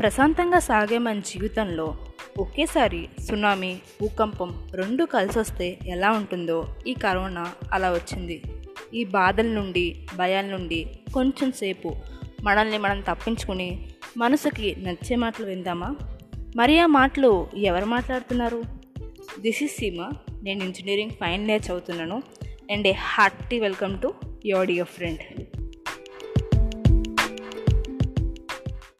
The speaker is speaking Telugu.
ప్రశాంతంగా సాగే మన జీవితంలో ఒకేసారి సునామీ భూకంపం రెండు కలిసి వస్తే ఎలా ఉంటుందో ఈ కరోనా అలా వచ్చింది. ఈ బాధల నుండి భయాల నుండి కొంచెం సేపు మనల్ని మనం తప్పించుకుని మనసుకి నచ్చే మాటలు విందామా? మరి ఆ మాటలు ఎవరు మాట్లాడుతున్నారు? దిస్ ఇస్ సీమ నేను ఇంజనీరింగ్ ఫైనల్ ఇయర్ చదువుతున్నాను. And a hearty welcome to your dear friend